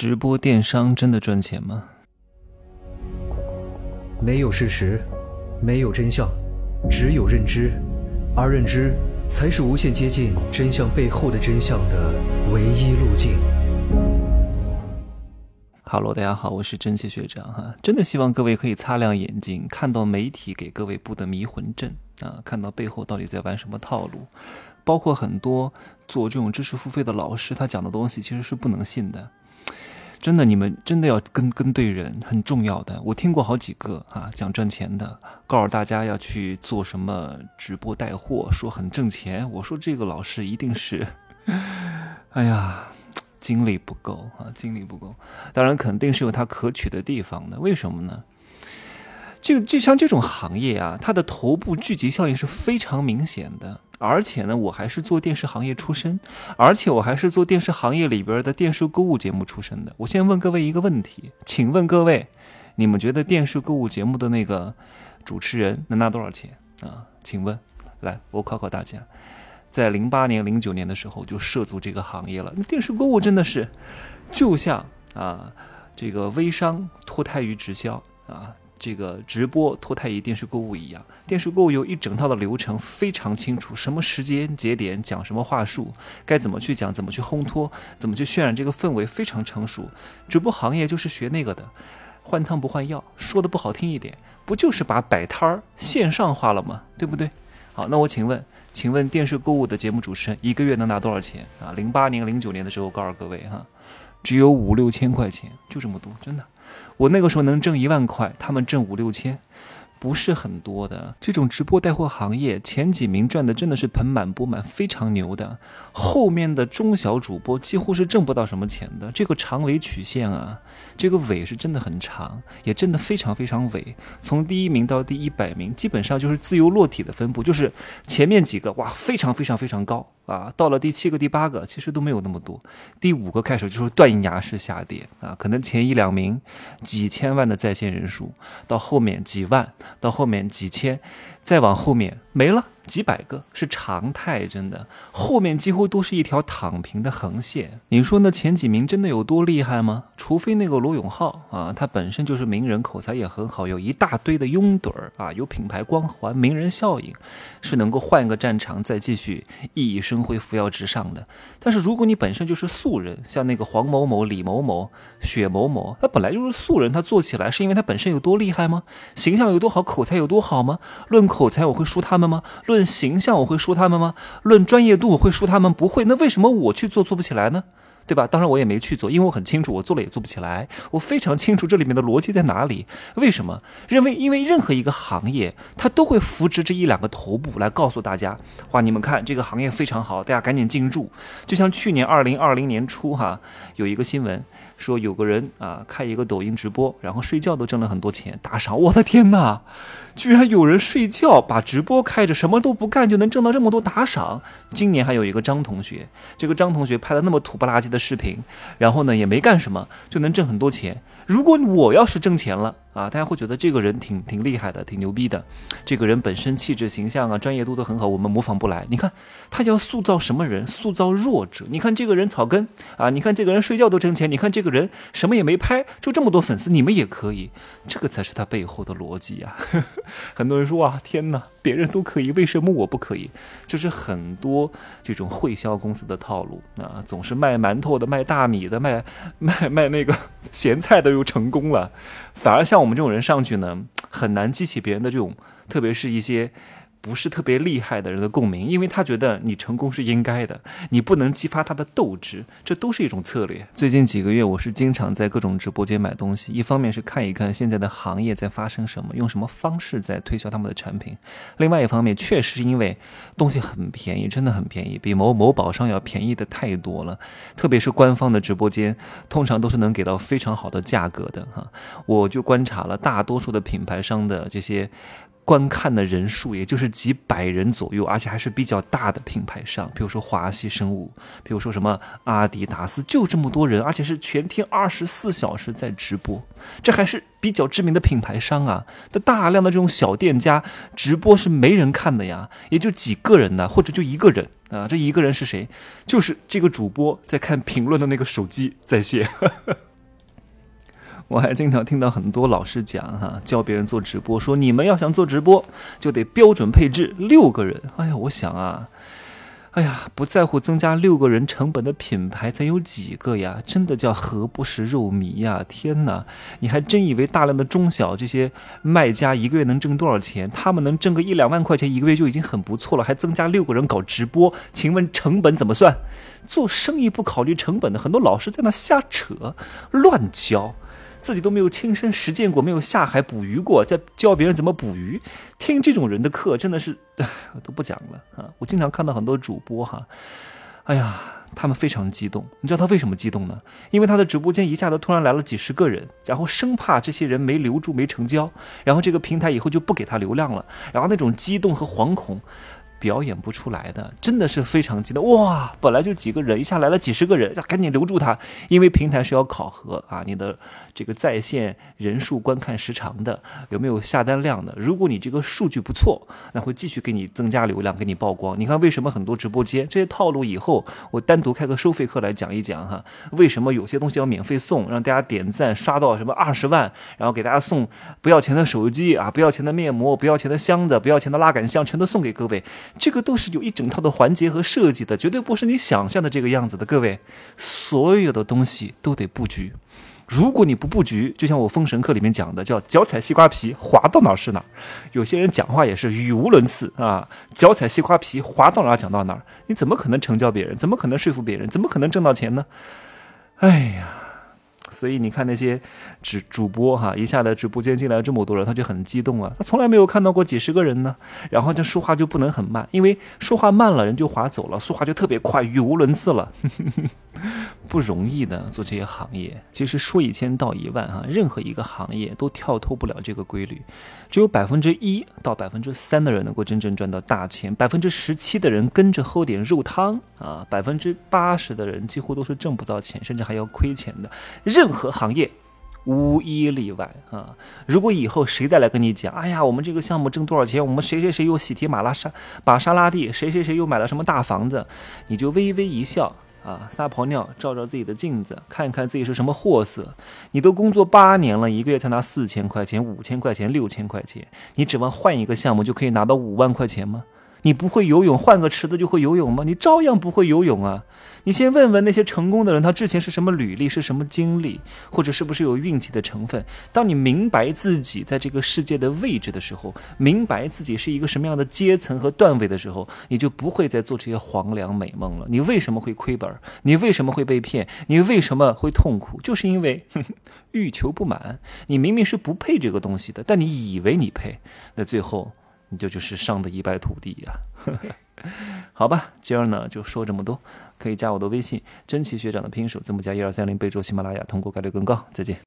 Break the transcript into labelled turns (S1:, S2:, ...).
S1: 直播电商真的赚钱吗？
S2: 没有事实，没有真相，只有认知，而认知才是无限接近真相背后的真相的唯一路径。
S1: Hello，大家好，我是真气学长哈，真的希望各位可以擦亮眼睛，看到媒体给各位布的迷魂阵啊，看到背后到底在玩什么套路，包括很多做这种知识付费的老师，他讲的东西其实是不能信的。真的，你们真的要跟跟对人，很重要的。我听过好几个啊，讲赚钱的，告诉大家要去做什么直播带货，说很挣钱。我说这个老师一定是，哎呀，精力不够啊，精力不够。当然肯定是有他可取的地方的。为什么呢？就就像这种行业啊，它的头部聚集效应是非常明显的。而且呢，我还是做电视行业出身，而且我还是做电视行业里边的电视购物节目出身的。我先问各位一个问题，请问各位，你们觉得电视购物节目的那个主持人能拿多少钱啊？请问，来，我考考大家，在零八年、零九年的时候就涉足这个行业了。那电视购物真的是，就像啊，这个微商脱胎于直销啊。这个直播脱胎于电视购物一样，电视购物有一整套的流程，非常清楚，什么时间节点讲什么话术，该怎么去讲，怎么去烘托，怎么去渲染这个氛围，非常成熟。直播行业就是学那个的，换汤不换药，说的不好听一点，不就是把摆摊儿线上化了吗？对不对？好，那我请问，请问电视购物的节目主持人一个月能拿多少钱啊？零八年、零九年的时候，告诉各位哈，只有五六千块钱，就这么多，真的。我那个时候能挣一万块，他们挣五六千，不是很多的。这种直播带货行业前几名赚的真的是盆满钵满，非常牛的。后面的中小主播几乎是挣不到什么钱的。这个长尾曲线啊，这个尾是真的很长，也真的非常非常尾。从第一名到第一百名，基本上就是自由落体的分布，就是前面几个哇，非常非常非常高。啊，到了第七个、第八个，其实都没有那么多。第五个开始就是断崖式下跌啊，可能前一两名几千万的在线人数，到后面几万，到后面几千，再往后面没了。几百个是常态，真的，后面几乎都是一条躺平的横线。你说那前几名真的有多厉害吗？除非那个罗永浩啊，他本身就是名人，口才也很好，有一大堆的拥趸儿啊，有品牌光环、名人效应，是能够换个战场再继续熠熠生辉、扶摇直上的。但是如果你本身就是素人，像那个黄某某、李某某、雪某某，他本来就是素人，他做起来是因为他本身有多厉害吗？形象有多好，口才有多好吗？论口才，我会输他们吗？论论形象我会输他们吗？论专业度我会输他们？不会。那为什么我去做做不起来呢？对吧？当然我也没去做，因为我很清楚我做了也做不起来。我非常清楚这里面的逻辑在哪里。为什么？认为因为任何一个行业，它都会扶植这一两个头部来告诉大家：哇，你们看这个行业非常好，大家赶紧进驻。就像去年二零二零年初哈，有一个新闻。说有个人啊，开一个抖音直播，然后睡觉都挣了很多钱，打赏。我的天哪，居然有人睡觉把直播开着，什么都不干就能挣到这么多打赏。今年还有一个张同学，这个张同学拍了那么土不拉几的视频，然后呢也没干什么，就能挣很多钱。如果我要是挣钱了啊，大家会觉得这个人挺挺厉害的，挺牛逼的。这个人本身气质、形象啊、专业度都很好，我们模仿不来。你看他要塑造什么人？塑造弱者。你看这个人草根啊，你看这个人睡觉都挣钱，你看这个人什么也没拍，就这么多粉丝，你们也可以。这个才是他背后的逻辑啊。很多人说哇，天哪，别人都可以，为什么我不可以？就是很多这种会销公司的套路啊，总是卖馒头的、卖大米的、卖卖卖那个 咸菜的。又成功了，反而像我我们这种人上去呢，很难激起别人的这种，特别是一些。不是特别厉害的人的共鸣，因为他觉得你成功是应该的，你不能激发他的斗志，这都是一种策略。最近几个月，我是经常在各种直播间买东西，一方面是看一看现在的行业在发生什么，用什么方式在推销他们的产品；另外一方面，确实因为东西很便宜，真的很便宜，比某某宝上要便宜的太多了。特别是官方的直播间，通常都是能给到非常好的价格的哈。我就观察了大多数的品牌商的这些。观看的人数也就是几百人左右，而且还是比较大的品牌商，比如说华西生物，比如说什么阿迪达斯，就这么多人，而且是全天二十四小时在直播，这还是比较知名的品牌商啊。的大量的这种小店家直播是没人看的呀，也就几个人呢，或者就一个人啊。这一个人是谁？就是这个主播在看评论的那个手机在线。我还经常听到很多老师讲哈，教别人做直播，说你们要想做直播，就得标准配置六个人。哎呀，我想啊。哎呀，不在乎增加六个人成本的品牌，才有几个呀？真的叫何不食肉糜呀！天哪，你还真以为大量的中小这些卖家一个月能挣多少钱？他们能挣个一两万块钱一个月就已经很不错了，还增加六个人搞直播？请问成本怎么算？做生意不考虑成本的很多老师在那瞎扯，乱教。自己都没有亲身实践过，没有下海捕鱼过，在教别人怎么捕鱼，听这种人的课真的是，我都不讲了啊！我经常看到很多主播哈，哎呀，他们非常激动。你知道他为什么激动呢？因为他的直播间一下子突然来了几十个人，然后生怕这些人没留住、没成交，然后这个平台以后就不给他流量了，然后那种激动和惶恐。表演不出来的，真的是非常激动哇！本来就几个人，一下来了几十个人，要赶紧留住他，因为平台是要考核啊，你的这个在线人数、观看时长的，有没有下单量的？如果你这个数据不错，那会继续给你增加流量，给你曝光。你看为什么很多直播间这些套路？以后我单独开个收费课来讲一讲哈。为什么有些东西要免费送，让大家点赞刷到什么二十万，然后给大家送不要钱的手机啊，不要钱的面膜，不要钱的箱子，不要钱的拉杆箱，全都送给各位。这个都是有一整套的环节和设计的，绝对不是你想象的这个样子的。各位，所有的东西都得布局。如果你不布局，就像我封神课里面讲的，叫脚踩西瓜皮，滑到哪儿是哪儿。有些人讲话也是语无伦次啊，脚踩西瓜皮，滑到哪儿讲到哪儿。你怎么可能成交别人？怎么可能说服别人？怎么可能挣到钱呢？哎呀！所以你看那些主主播哈，一下子直播间进来这么多人，他就很激动啊。他从来没有看到过几十个人呢。然后就说话就不能很慢，因为说话慢了人就划走了，说话就特别快，语无伦次了，不容易的做这些行业。其实说一千道一万哈，任何一个行业都跳脱不了这个规律。只有百分之一到百分之三的人能够真正赚到大钱，百分之十七的人跟着喝点肉汤啊，百分之八十的人几乎都是挣不到钱，甚至还要亏钱的。任何行业无一例外啊！如果以后谁再来跟你讲，哎呀，我们这个项目挣多少钱？我们谁谁谁又喜提马拉沙玛莎拉蒂，谁谁谁又买了什么大房子？你就微微一笑啊，撒泡尿，照照自己的镜子，看看自己是什么货色。你都工作八年了，一个月才拿四千块钱、五千块钱、六千块钱，你指望换一个项目就可以拿到五万块钱吗？你不会游泳，换个池子就会游泳吗？你照样不会游泳啊！你先问问那些成功的人，他之前是什么履历，是什么经历，或者是不是有运气的成分？当你明白自己在这个世界的位置的时候，明白自己是一个什么样的阶层和段位的时候，你就不会再做这些黄粱美梦了。你为什么会亏本？你为什么会被骗？你为什么会痛苦？就是因为 欲求不满。你明明是不配这个东西的，但你以为你配，那最后。你就就是上的一败涂地呀，好吧，今儿呢就说这么多，可以加我的微信，真奇学长的拼手字母加一二三零，备注喜马拉雅，通过概率更高。再见。